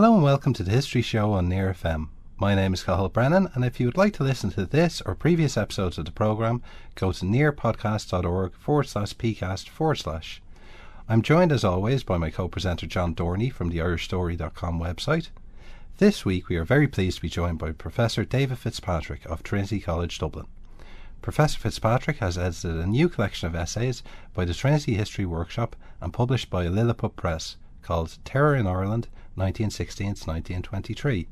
Hello and welcome to the History Show on Near FM. My name is Cathal Brennan, and if you would like to listen to this or previous episodes of the programme, go to nearpodcast.org forward slash pcast forward slash. I'm joined as always by my co presenter John Dorney from the IrishStory.com website. This week we are very pleased to be joined by Professor David Fitzpatrick of Trinity College Dublin. Professor Fitzpatrick has edited a new collection of essays by the Trinity History Workshop and published by Lilliput Press called Terror in Ireland 1916 to 1923.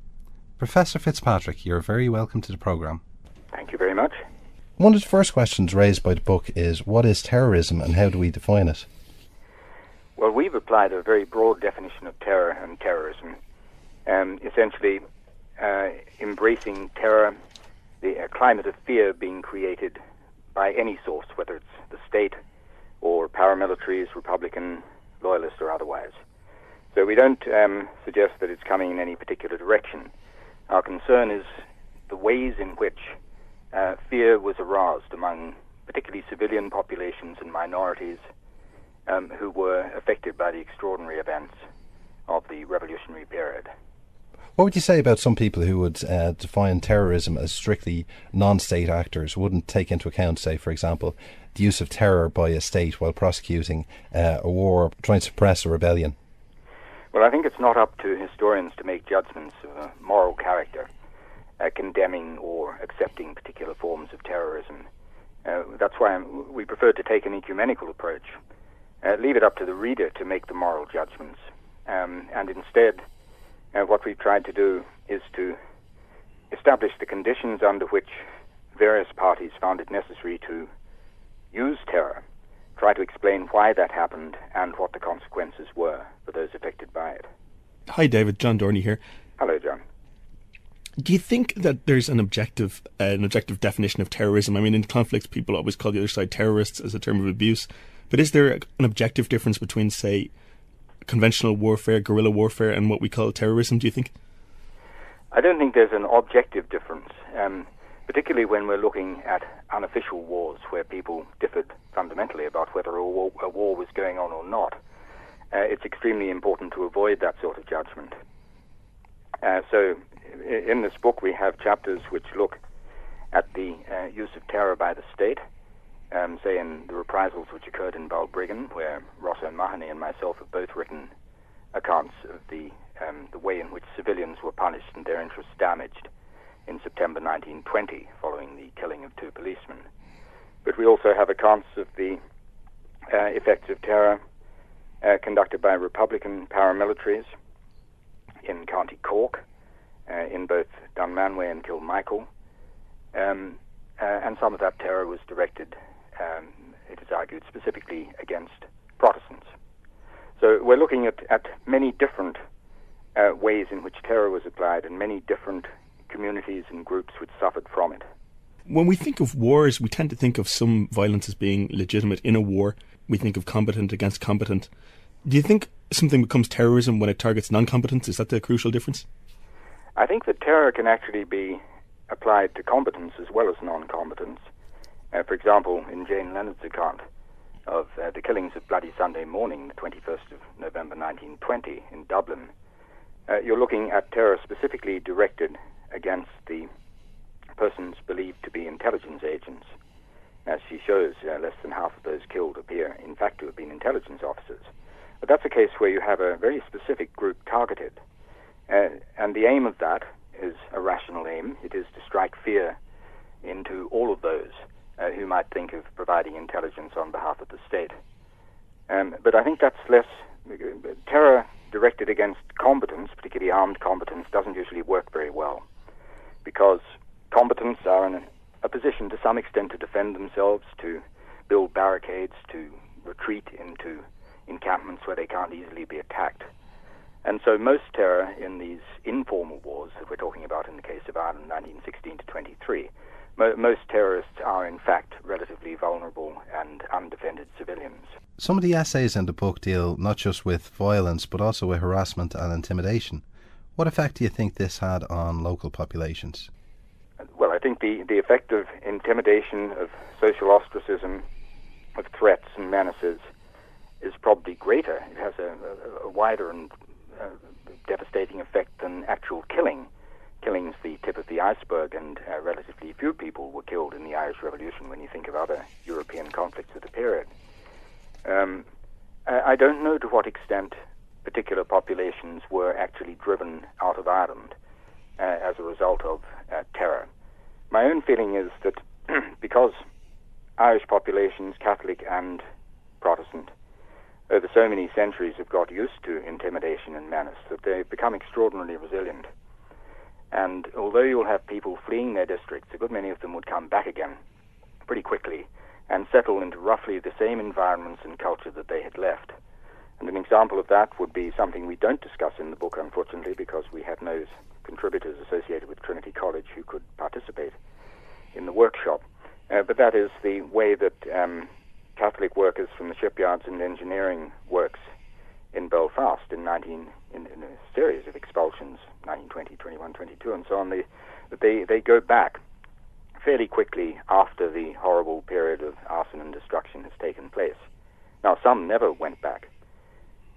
Professor Fitzpatrick, you're very welcome to the programme. Thank you very much. One of the first questions raised by the book is what is terrorism and how do we define it? Well, we've applied a very broad definition of terror and terrorism, um, essentially uh, embracing terror, the uh, climate of fear being created by any source, whether it's the state or paramilitaries, Republican, loyalist, or otherwise. So we don't um, suggest that it's coming in any particular direction. Our concern is the ways in which uh, fear was aroused among particularly civilian populations and minorities um, who were affected by the extraordinary events of the revolutionary period. What would you say about some people who would uh, define terrorism as strictly non state actors, wouldn't take into account, say, for example, the use of terror by a state while prosecuting uh, a war, trying to suppress a rebellion? Well, I think it's not up to historians to make judgments of a moral character, uh, condemning or accepting particular forms of terrorism. Uh, that's why I'm, we prefer to take an ecumenical approach. Uh, leave it up to the reader to make the moral judgments. Um, and instead, uh, what we've tried to do is to establish the conditions under which various parties found it necessary to use terror try to explain why that happened and what the consequences were for those affected by it. Hi, David. John Dorney here. Hello, John. Do you think that there's an objective, uh, an objective definition of terrorism? I mean, in conflicts, people always call the other side terrorists as a term of abuse. But is there an objective difference between, say, conventional warfare, guerrilla warfare, and what we call terrorism? Do you think? I don't think there's an objective difference. Um, particularly when we're looking at unofficial wars where people differed fundamentally about whether a war, a war was going on or not. Uh, it's extremely important to avoid that sort of judgment. Uh, so, in this book, we have chapters which look at the uh, use of terror by the state, um, say in the reprisals which occurred in Balbriggan, where Ross O'Mahony and myself have both written accounts of the um, the way in which civilians were punished and their interests damaged in September 1920 following the killing of two policemen. But we also have accounts of the uh, effects of terror uh, conducted by Republican paramilitaries in County Cork, uh, in both Dunmanway and Kilmichael. Um, uh, and some of that terror was directed, um, it is argued, specifically against Protestants. So we're looking at, at many different uh, ways in which terror was applied and many different communities and groups which suffered from it. When we think of wars, we tend to think of some violence as being legitimate in a war. We think of combatant against combatant. Do you think something becomes terrorism when it targets non combatants? Is that the crucial difference? I think that terror can actually be applied to combatants as well as non combatants. Uh, for example, in Jane Leonard's account of uh, the killings of Bloody Sunday morning, the 21st of November 1920 in Dublin, uh, you're looking at terror specifically directed against the persons believed to be intelligence agents. As she shows, uh, less than half of those killed appear, in fact, to have been intelligence officers. But that's a case where you have a very specific group targeted. Uh, and the aim of that is a rational aim. It is to strike fear into all of those uh, who might think of providing intelligence on behalf of the state. Um, but I think that's less. Terror directed against combatants, particularly armed combatants, doesn't usually work very well because combatants are in a position to some extent to defend themselves, to build barricades, to retreat into encampments where they can't easily be attacked. And so most terror in these informal wars that we're talking about in the case of Ireland 1916 to 23, mo- most terrorists are in fact relatively vulnerable and undefended civilians. Some of the essays in the book deal not just with violence but also with harassment and intimidation. What effect do you think this had on local populations? Well, I think the, the effect of intimidation, of social ostracism, of threats and menaces is probably greater. It has a, a, wider and uh, devastating effect than actual killing. Killing's the tip of the iceberg, and uh, relatively few people were killed in the Irish Revolution when you think of other European conflicts of the period. Um, I don't know to what extent particular populations were actually driven out of Ireland uh, as a result of uh, terror. My own feeling is that because Irish populations, Catholic and Protestant, over so many centuries have got used to intimidation and menace that they've become extraordinarily resilient. And although you'll have people fleeing their districts, a good many of them would come back again pretty quickly and settle into roughly the same environments and culture that they had left. And an example of that would be something we don't discuss in the book, unfortunately, because we had no contributors associated with Trinity College who could participate in the workshop. Uh, but that is the way that um, Catholic workers from the shipyards and engineering works in Belfast in 19 in, in, a series of expulsions, 1920, 21, 22, and so on. They they they go back fairly quickly after the horrible period of arson and destruction has taken place. Now, some never went back,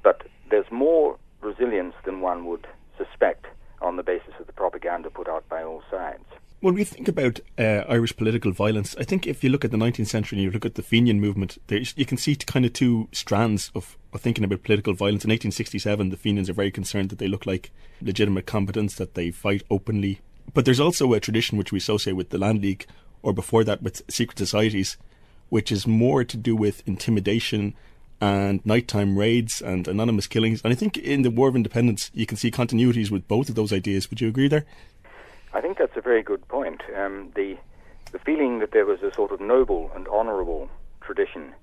but there's more resilience than one would suspect on the basis of the propaganda put out by all sides. When we think about uh, Irish political violence, I think if you look at the 19th century and you look at the Fenian movement, you can see kind of two strands of, of, thinking about political violence. In 1867, the Fenians are very concerned that they look like legitimate combatants, that they fight openly. But there's also a tradition which we associate with the Land League, or before that with secret societies, which is more to do with intimidation and nighttime raids and anonymous killings. And I think in the War of Independence, you can see continuities with both of those ideas. Would you agree there? I think that's a very good point. Um, the the feeling that there was a sort of noble and honourable tradition,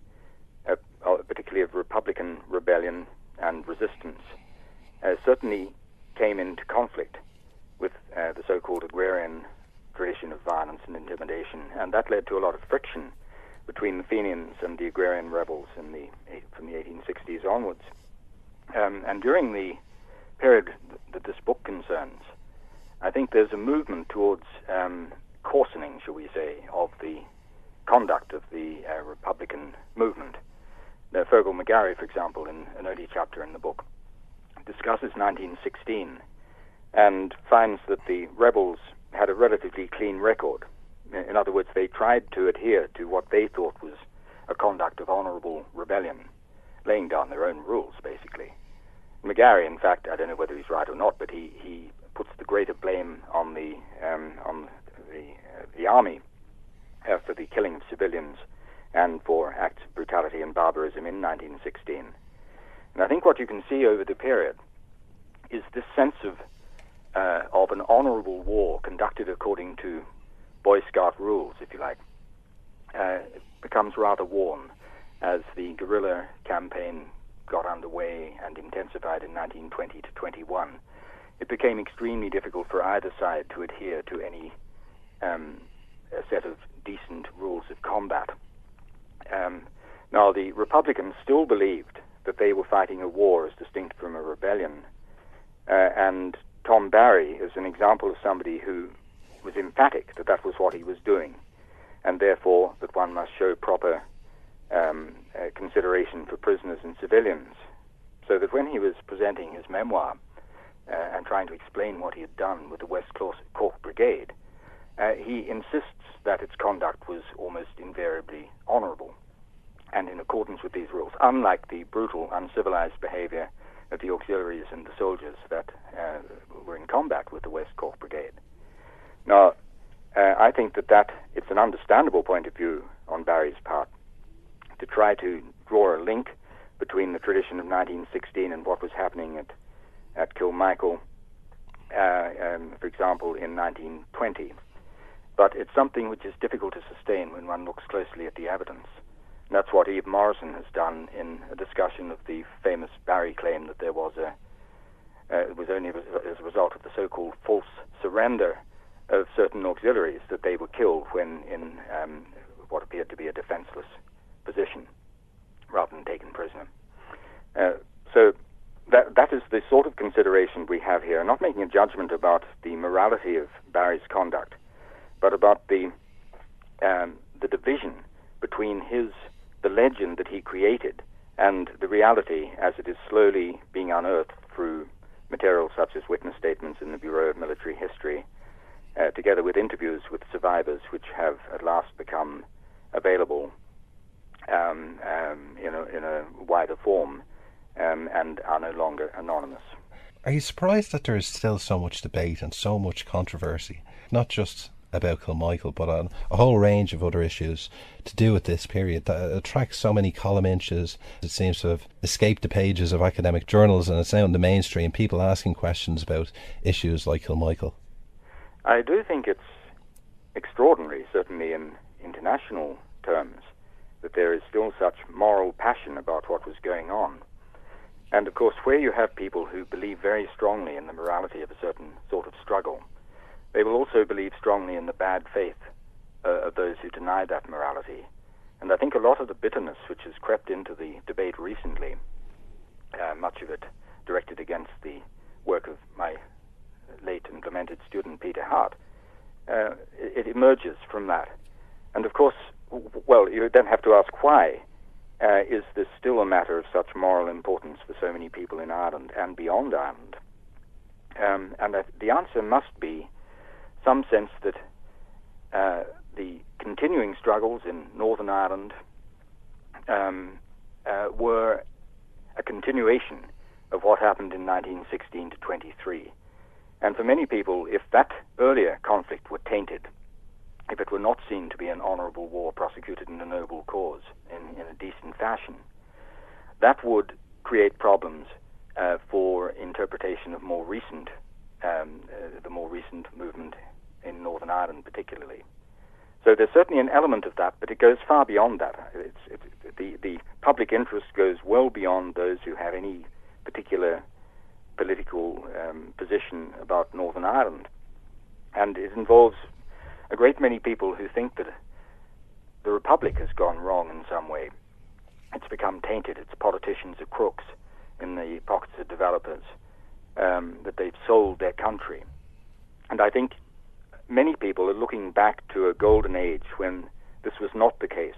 uh, uh, particularly of Republican rebellion and resistance, uh, certainly came into conflict with uh, the so-called agrarian tradition of violence and intimidation, and that led to a lot of friction between the Fenians and the agrarian rebels in the from the 1860s onwards. Um, and during the period that this book concerns, I think there's a movement towards um, coarsening, shall we say, of the conduct of the uh, Republican movement. Now, Fearghal McGarry, for example, in an early chapter in the book, discusses 1916 and finds that the rebels had a relatively clean record. In other words, they tried to adhere to what they thought was a conduct of honorable rebellion, laying down their own rules, basically. McGarry, in fact, I don't know whether he's right or not, but he, he puts the greater blame on the um, on the uh, the army uh, for the killing of civilians and for acts of brutality and barbarism in 1916. And I think what you can see over the period is this sense of uh, of an honourable war conducted according to Boy Scout rules, if you like, uh, becomes rather worn as the guerrilla campaign got underway and intensified in 1920 to 21 it became extremely difficult for either side to adhere to any um, set of decent rules of combat. Um, now, the Republicans still believed that they were fighting a war as distinct from a rebellion, uh, and Tom Barry is an example of somebody who was emphatic that that was what he was doing, and therefore that one must show proper um, uh, consideration for prisoners and civilians. So that when he was presenting his memoir, uh, and trying to explain what he had done with the West Cork Brigade, uh, he insists that its conduct was almost invariably honourable and in accordance with these rules, unlike the brutal, uncivilized behavior of the auxiliaries and the soldiers that uh, were in combat with the West Cork Brigade. Now, uh, I think that, that it's an understandable point of view on Barry's part to try to draw a link between the tradition of 1916 and what was happening at at Kilmichael, uh, um, for example, in 1920. But it's something which is difficult to sustain when one looks closely at the evidence. And that's what Eve Morrison has done in a discussion of the famous Barry claim that there was a uh, it was only as a result of the so-called false surrender of certain auxiliaries that they were killed when in um, what appeared to be a defenseless position rather than taken prisoner. Uh, so that that is the sort of consideration we have here. Not making a judgment about the morality of Barry's conduct, but about the um, the division between his the legend that he created and the reality as it is slowly being unearthed through materials such as witness statements in the Bureau of Military History, uh, together with interviews with survivors, which have at last become available um, um, in, a, in, a, wider form um, and are no longer anonymous. Are you surprised that there is still so much debate and so much controversy, not just about Kilmichael, but on a whole range of other issues to do with this period that attracts so many column inches. It seems to have escaped the pages of academic journals and it's out in the mainstream, people asking questions about issues like Kilmichael. I do think it's extraordinary, certainly in international terms, that there is still such moral passion about what was going on. And of course, where you have people who believe very strongly in the morality of a certain sort of struggle, they will also believe strongly in the bad faith uh, of those who deny that morality. And I think a lot of the bitterness which has crept into the debate recently, uh, much of it directed against the work of my late and lamented student Peter Hart, uh, it, it, emerges from that. And of course, well, you then have to ask why. Uh, is this still a matter of such moral importance for so many people in Ireland and beyond Ireland? Um, and the answer must be some sense that uh, the continuing struggles in Northern Ireland um, uh, were a continuation of what happened in 1916 to 23. And for many people, if that earlier conflict were tainted, if it were not seen to be an honorable war prosecuted in a noble cause in, in a decent fashion, that would create problems uh, for interpretation of more recent, um, uh, the more recent movement in Northern Ireland, particularly. So there's certainly an element of that, but it goes far beyond that. It's, it, the, the public interest goes well beyond those who have any particular political um, position about Northern Ireland. And it involves a great many people who think that the Republic has gone wrong in some way. It's become tainted. Its politicians are crooks in the pockets of developers, um, that they've sold their country. And I think many people are looking back to a golden age when this was not the case,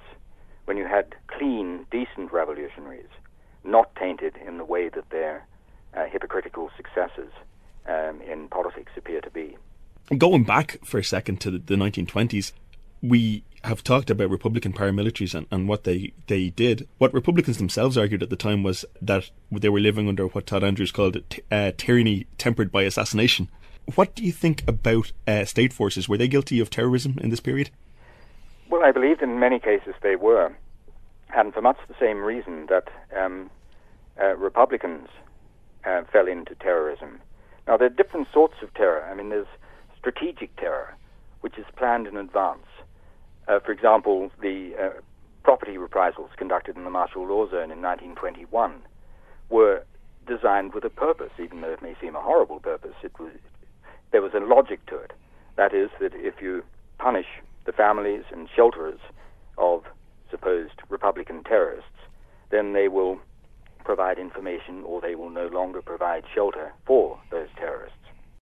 when you had clean, decent revolutionaries, not tainted in the way that their uh, hypocritical successes um, in politics appear to be. Going back for a second to the, the 1920s, we have talked about Republican paramilitaries and, and what they, they did. What Republicans themselves argued at the time was that they were living under what Todd Andrews called uh, tyranny tempered by assassination. What do you think about uh, state forces? Were they guilty of terrorism in this period? Well, I believe in many cases they were, and for much the same reason that um, uh, Republicans uh, fell into terrorism. Now, there are different sorts of terror. I mean, there's strategic terror, which is planned in advance. Uh, for example, the uh, property reprisals conducted in the martial law zone in 1921 were designed with a purpose, even though it may seem a horrible purpose. It was there was a logic to it. That is, that if you punish the families and shelterers of supposed Republican terrorists, then they will provide information or they will no longer provide shelter for those terrorists.